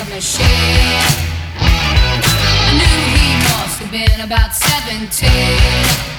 of machine. I knew he must have been about 17.